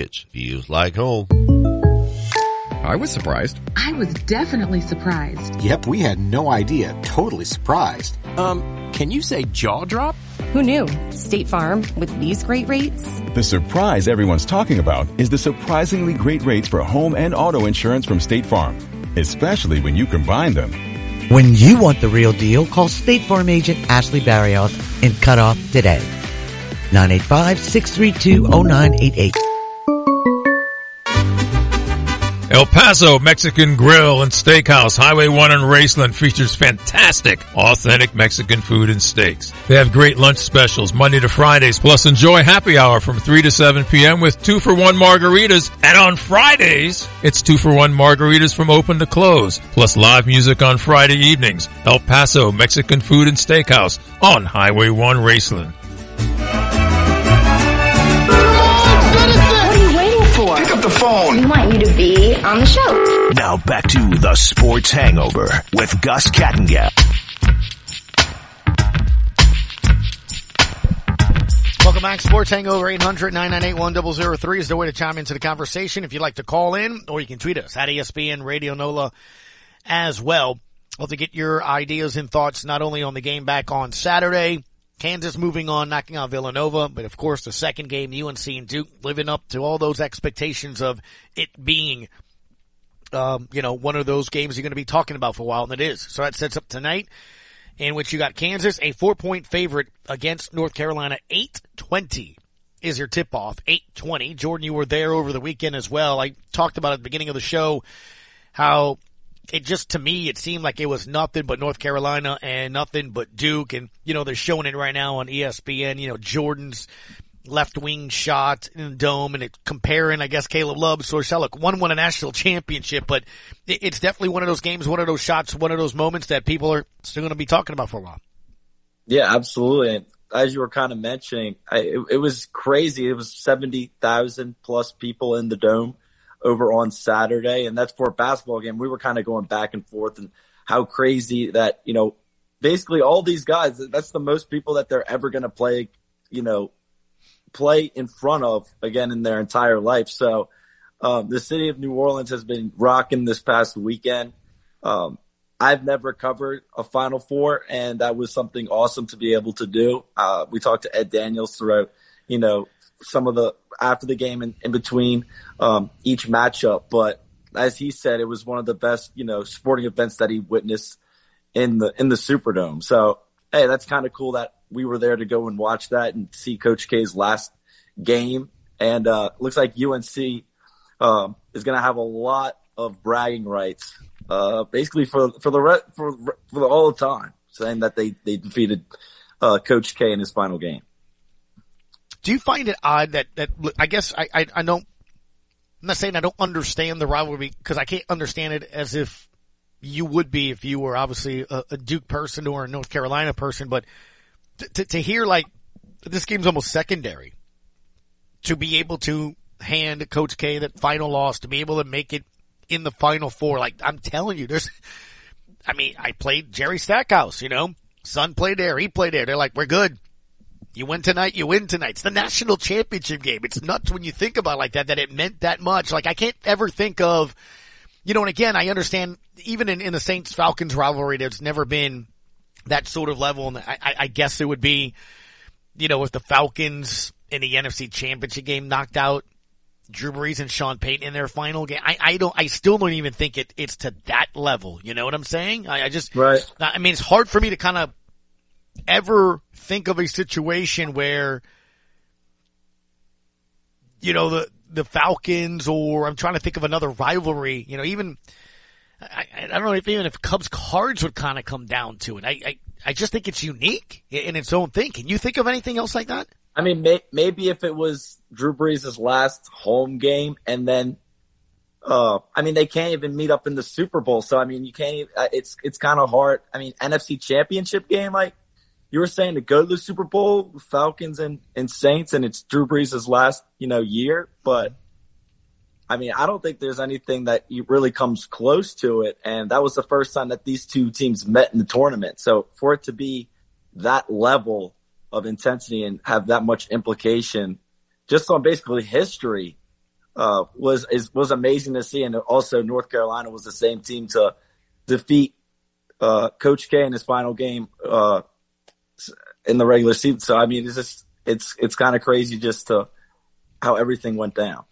Markets feels like home. I was surprised. I was definitely surprised. Yep, we had no idea. Totally surprised. Um, can you say jaw drop? Who knew? State Farm with these great rates? The surprise everyone's talking about is the surprisingly great rates for home and auto insurance from State Farm, especially when you combine them. When you want the real deal, call State Farm agent Ashley Barrios and cut off today. 985-632-0988. El Paso Mexican Grill and Steakhouse, Highway 1 in Raceland features fantastic, authentic Mexican food and steaks. They have great lunch specials Monday to Fridays, plus enjoy happy hour from 3 to 7 p.m. with 2 for 1 margaritas. And on Fridays, it's 2 for 1 margaritas from open to close, plus live music on Friday evenings. El Paso Mexican Food and Steakhouse on Highway 1 Raceland. Pick up the phone. We want you to be on the show. Now back to the Sports Hangover with Gus Kattengell. Welcome back. Sports Hangover 800-998-1003 is the way to chime into the conversation. If you'd like to call in, or you can tweet us at ESPN Radio NOLA as well. Love to get your ideas and thoughts not only on the game back on Saturday, Kansas moving on, knocking out Villanova, but of course the second game, UNC and Duke living up to all those expectations of it being, um, you know, one of those games you're going to be talking about for a while, and it is. So that sets up tonight, in which you got Kansas, a four point favorite against North Carolina, 820 is your tip off, 820. Jordan, you were there over the weekend as well. I talked about at the beginning of the show how it just to me it seemed like it was nothing but North Carolina and nothing but Duke and you know they're showing it right now on ESPN you know Jordan's left wing shot in the dome and it comparing I guess Caleb Love Sorcellic one won a national championship but it's definitely one of those games one of those shots one of those moments that people are still going to be talking about for a while Yeah, absolutely. And as you were kind of mentioning, I, it, it was crazy. It was 70,000 plus people in the dome over on Saturday. And that's for a basketball game. We were kind of going back and forth and how crazy that, you know, basically all these guys, that's the most people that they're ever going to play, you know, play in front of again in their entire life. So, um, the city of New Orleans has been rocking this past weekend. Um, I've never covered a Final Four, and that was something awesome to be able to do. Uh, we talked to Ed Daniels throughout, you know, some of the after the game and in between um, each matchup. But as he said, it was one of the best, you know, sporting events that he witnessed in the in the Superdome. So hey, that's kind of cool that we were there to go and watch that and see Coach K's last game. And uh, looks like UNC um, is going to have a lot of bragging rights, uh, basically for for the re- for for the, all the time, saying that they they defeated uh, Coach K in his final game. Do you find it odd that, that, I guess I, I, I don't, I'm not saying I don't understand the rivalry because I can't understand it as if you would be if you were obviously a, a Duke person or a North Carolina person, but to, to hear like this game's almost secondary to be able to hand Coach K that final loss, to be able to make it in the final four. Like I'm telling you, there's, I mean, I played Jerry Stackhouse, you know, son played there, he played there. They're like, we're good. You win tonight, you win tonight. It's the national championship game. It's nuts when you think about like that, that it meant that much. Like I can't ever think of, you know, and again, I understand even in, in the Saints Falcons rivalry, there's never been that sort of level. And I, I guess it would be, you know, if the Falcons in the NFC championship game knocked out Drew Brees and Sean Payton in their final game. I, I don't, I still don't even think it, it's to that level. You know what I'm saying? I, I just, right. I mean, it's hard for me to kind of ever think of a situation where, you know, the, the Falcons or I'm trying to think of another rivalry, you know, even, I, I don't know if even if Cubs cards would kind of come down to it. I, I, I just think it's unique in its own thing. Can you think of anything else like that? I mean, may, maybe if it was Drew Brees' last home game and then, uh, I mean, they can't even meet up in the Super Bowl. So, I mean, you can't, even, uh, it's, it's kind of hard. I mean, NFC championship game, like you were saying to go to the Super Bowl, Falcons and, and Saints, and it's Drew Brees' last, you know, year. But I mean, I don't think there's anything that really comes close to it. And that was the first time that these two teams met in the tournament. So for it to be that level of intensity and have that much implication just on basically history uh, was is, was amazing to see. And also North Carolina was the same team to defeat uh, Coach K in his final game uh, in the regular season. So I mean, it's just it's it's kind of crazy just to how everything went down.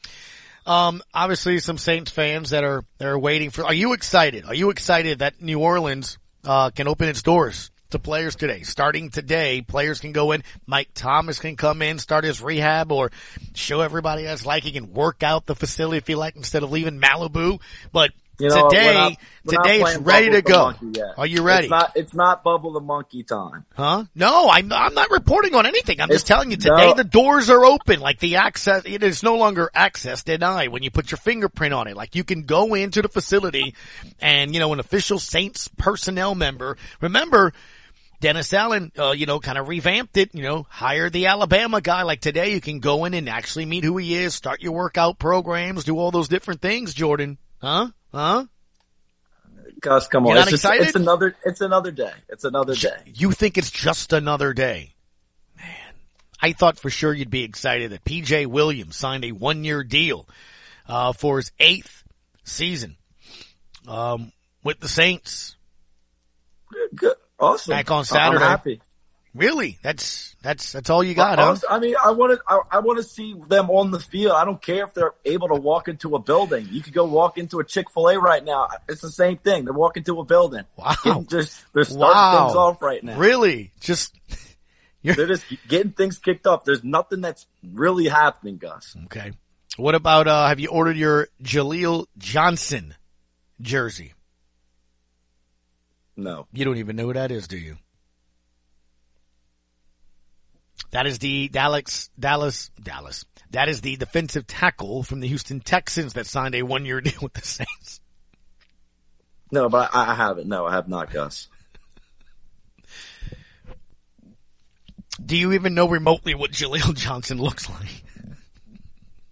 Um, obviously some Saints fans that are, that are waiting for, are you excited? Are you excited that New Orleans, uh, can open its doors to players today. Starting today, players can go in. Mike Thomas can come in, start his rehab, or show everybody else like he can work out the facility if he like instead of leaving Malibu. But you know, today, we're not, we're today it's ready to go. Are you ready? It's not, it's not bubble the monkey time. Huh? No, I'm, I'm not reporting on anything. I'm it's, just telling you today no. the doors are open. Like the access, it is no longer access denied when you put your fingerprint on it. Like you can go into the facility and, you know, an official Saints personnel member. Remember, Dennis Allen, uh, you know, kind of revamped it, you know, hired the Alabama guy. Like today, you can go in and actually meet who he is, start your workout programs, do all those different things, Jordan. Huh? Huh? Gus, come on. It's, just, it's, another, it's another day. It's another day. You think it's just another day? Man, I thought for sure you'd be excited that PJ Williams signed a one year deal, uh, for his eighth season, um, with the Saints. Good. Awesome. Back on Saturday. Really? That's that's that's all you got, I, huh? I mean, I want to I, I want to see them on the field. I don't care if they're able to walk into a building. You could go walk into a Chick Fil A right now. It's the same thing. They're walking to a building. Wow. Getting just they're starting wow. things off right now. Really? Just you're... they're just getting things kicked off. There's nothing that's really happening, Gus. Okay. What about uh have you ordered your Jaleel Johnson jersey? No. You don't even know who that is, do you? That is the Dallas, Dallas, Dallas. That is the defensive tackle from the Houston Texans that signed a one year deal with the Saints. No, but I, I haven't. No, I have not, Gus. Do you even know remotely what Jaleel Johnson looks like?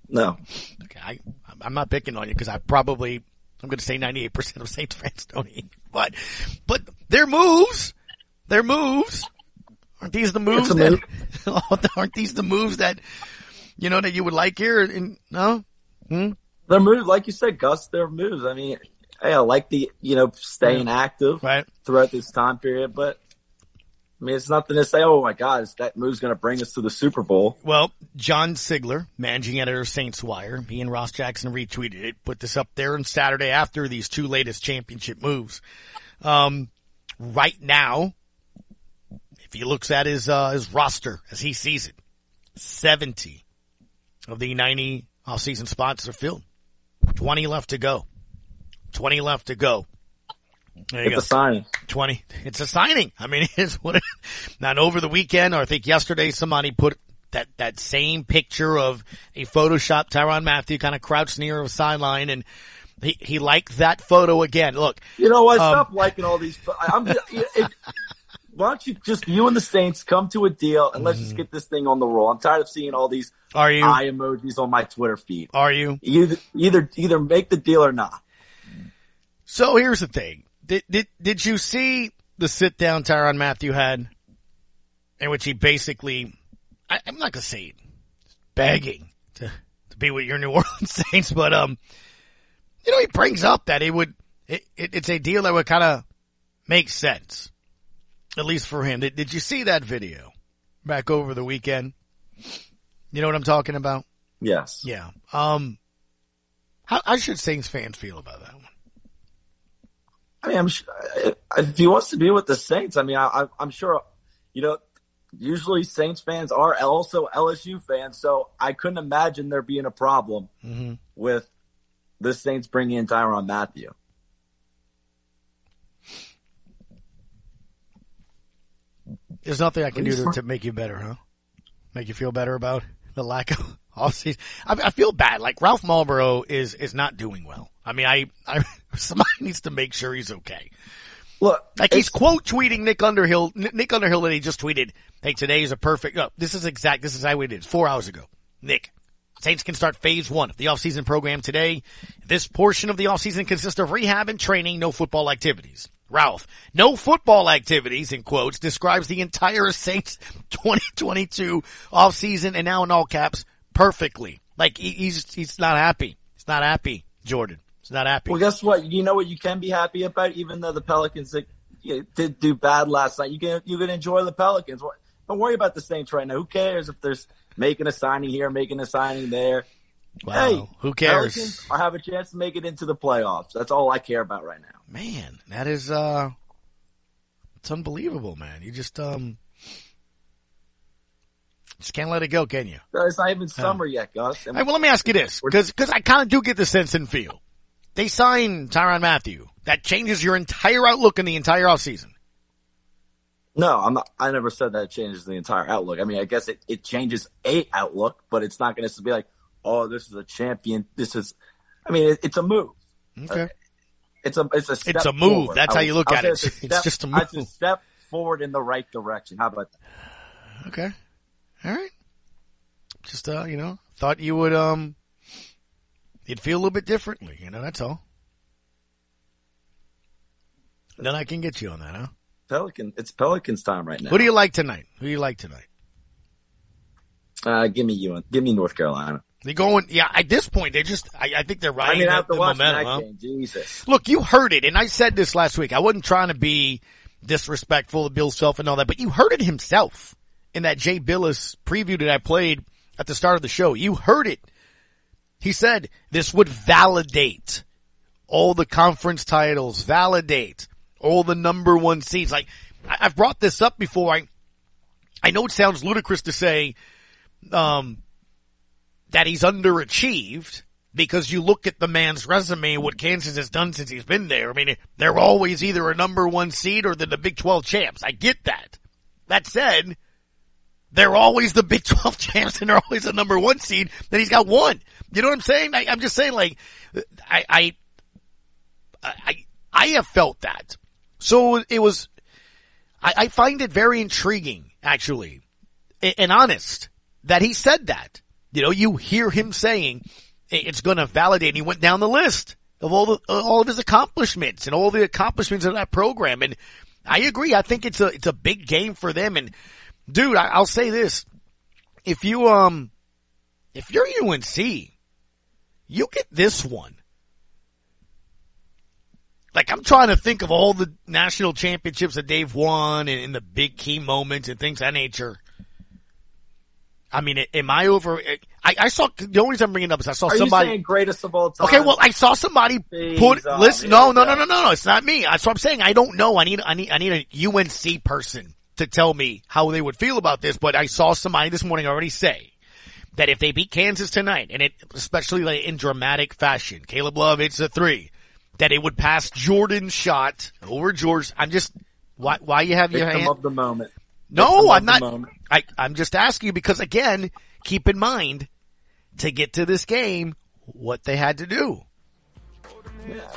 No. Okay, I, I'm not picking on you because I probably I'm going to say 98% of Saints fans don't eat, but, but their moves, their moves, aren't these the moves that, move. aren't these the moves that, you know, that you would like here? In, no? Hmm? Their moves, like you said, Gus, their moves. I mean, hey, I like the, you know, staying active right. throughout this time period, but I mean, it's nothing to say, oh my God, that move's going to bring us to the Super Bowl. Well, John Sigler, managing editor of Saints Wire, he and Ross Jackson retweeted it, put this up there on Saturday after these two latest championship moves. Um, right now, he looks at his, uh, his roster as he sees it, 70 of the 90 off-season spots are filled. 20 left to go. 20 left to go. There it's go. a signing. 20. It's a signing. I mean, it's what, now over the weekend, or I think yesterday, somebody put that, that same picture of a Photoshop Tyrann Mathieu kind of crouched near a sideline and he, he liked that photo again. Look. You know what? Um, Stop liking all these. I'm just, it, why don't you just you and the Saints come to a deal and let's just get this thing on the roll. I'm tired of seeing all these Are you? eye emojis on my Twitter feed. Are you? Either either either make the deal or not. So here's the thing. Did, did, did you see the sit down Tyrann Mathieu had in which he basically, I, I'm not going to say begging to, to be with your New Orleans Saints, but, um, you know, he brings up that it would, it, it, it's a deal that would kind of make sense, at least for him. Did, did you see that video back over the weekend? You know what I'm talking about? Yes. Yeah. Um, how, how should Saints fans feel about that one? I mean, I'm sure, if he wants to be with the Saints, I mean, I, I'm sure, you know, usually Saints fans are also LSU fans, so I couldn't imagine there being a problem mm-hmm. with the Saints bringing in Tyrann Mathieu. There's nothing I can do to, to make you better, huh? Make you feel better about the lack of offseason. I, I feel bad. Like Ralph Malbrough is is not doing well. I mean, I, I somebody needs to make sure he's okay. Look, like he's quote tweeting Nick Underhill. Nick Underhill that he just tweeted, "Hey, today is a perfect. Oh, this is exact. This is how we did four hours ago." Nick, Saints can start phase one of the offseason program today. This portion of the offseason consists of rehab and training, no football activities. Ralph, no football activities in quotes describes the entire Saints 2022 offseason and now in all caps perfectly. Like he's he's not happy. He's not happy, Jordan. He's not happy. Well, guess what? You know what you can be happy about, even though the Pelicans did do bad last night. You can you can enjoy the Pelicans. Don't worry about the Saints right now. Who cares if there's making a signing here, making a signing there? Wow. Hey, who cares? Pelicans I have a chance to make it into the playoffs. That's all I care about right now. Man, that is uh, it's unbelievable, man. You just um. Just can't let it go, can you? It's not even summer yet, Gus. Well, let me ask you this, because because I kind of do get the sense and feel they sign Tyrann Mathieu. That changes your entire outlook in the entire offseason. No, I'm not, I never said that changes the entire outlook. I mean, I guess it, it changes a outlook, but it's not going to be like, oh, this is a champion. This is, I mean, it, it's a move. Okay. Uh, it's a, it's a step It's a move. forward. That's I how you look at it. It's step- just a It's a step forward in the right direction. How about that? Okay. All right. Just uh, you know, thought you would um, you'd feel a little bit differently. You know, that's all. Then I can get you on that, huh? Pelican, it's Pelicans time right now. Who do you like tonight? Who do you like tonight? Uh, give me you. Give me North Carolina. They going? Yeah. At this point, they're just. I, I think they're I riding mean, the, after the momentum. that huh? game, Jesus. Look, you heard it, and I said this last week. I wasn't trying to be disrespectful of Bill Self and all that, but you heard it himself in that Jay Bilas preview that I played at the start of the show. You heard it. He said this would validate all the conference titles, validate all the number one seeds. Like I, I've brought this up before. I I know it sounds ludicrous to say um, that he's underachieved because you look at the man's resume what Kansas has done since he's been there. I mean, they're always either a number one seed or they're the Big 12 champs. I get that. That said, they're always the Big 12 champs and they're always a number one seed. Then he's got one. You know what I'm saying? I, I'm just saying like, I, I, I, I have felt that. So it was, I, I find it very intriguing, actually, and honest that he said that. You know, you hear him saying it's going to validate. And he went down the list of all the all of his accomplishments and all the accomplishments of that program. And I agree. I think it's a it's a big game for them. And dude, I, I'll say this: if you um if you're UNC, you get this one. Like I'm trying to think of all the national championships that they've won and, and the big key moments and things of that nature. I mean, am I over? I, I saw the only reason I'm bringing it up is I saw Are somebody. greatest of all time? Okay, well, I saw somebody Jeez, put oh, listen. No, no, no, no, no, no. It's not me. That's what I'm saying. I don't know. I need, I need, I need a UNC person to tell me how they would feel about this. But I saw somebody this morning already say that if they beat Kansas tonight, and it especially like in dramatic fashion, Caleb Love hits a three, that it would pass Jordan's shot over George. I'm just why why you have your hand? of the moment. No, I'm not. I, I'm just asking you because again, keep in mind to get to this game what they had to do.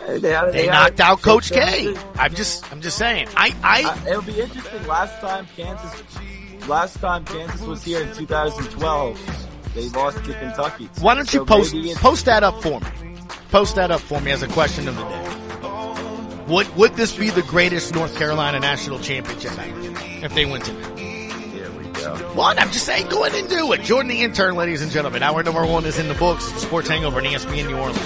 They, They, had- had- knocked out Coach Coach K. K. I'm just, I'm just saying. I, I, Uh, it'll be interesting. Last time Kansas, last time Kansas was here in 2012, they lost to Kentucky. why don't you So post, post that up for me? Post that up for me as a question of the day. Would, would this be the greatest North Carolina national championship ever if they went to that? Here we go. What? I'm just saying, go ahead and do it. Jordan the intern, ladies and gentlemen. Hour number one is in the books. Sports Hangover and ESPN New Orleans.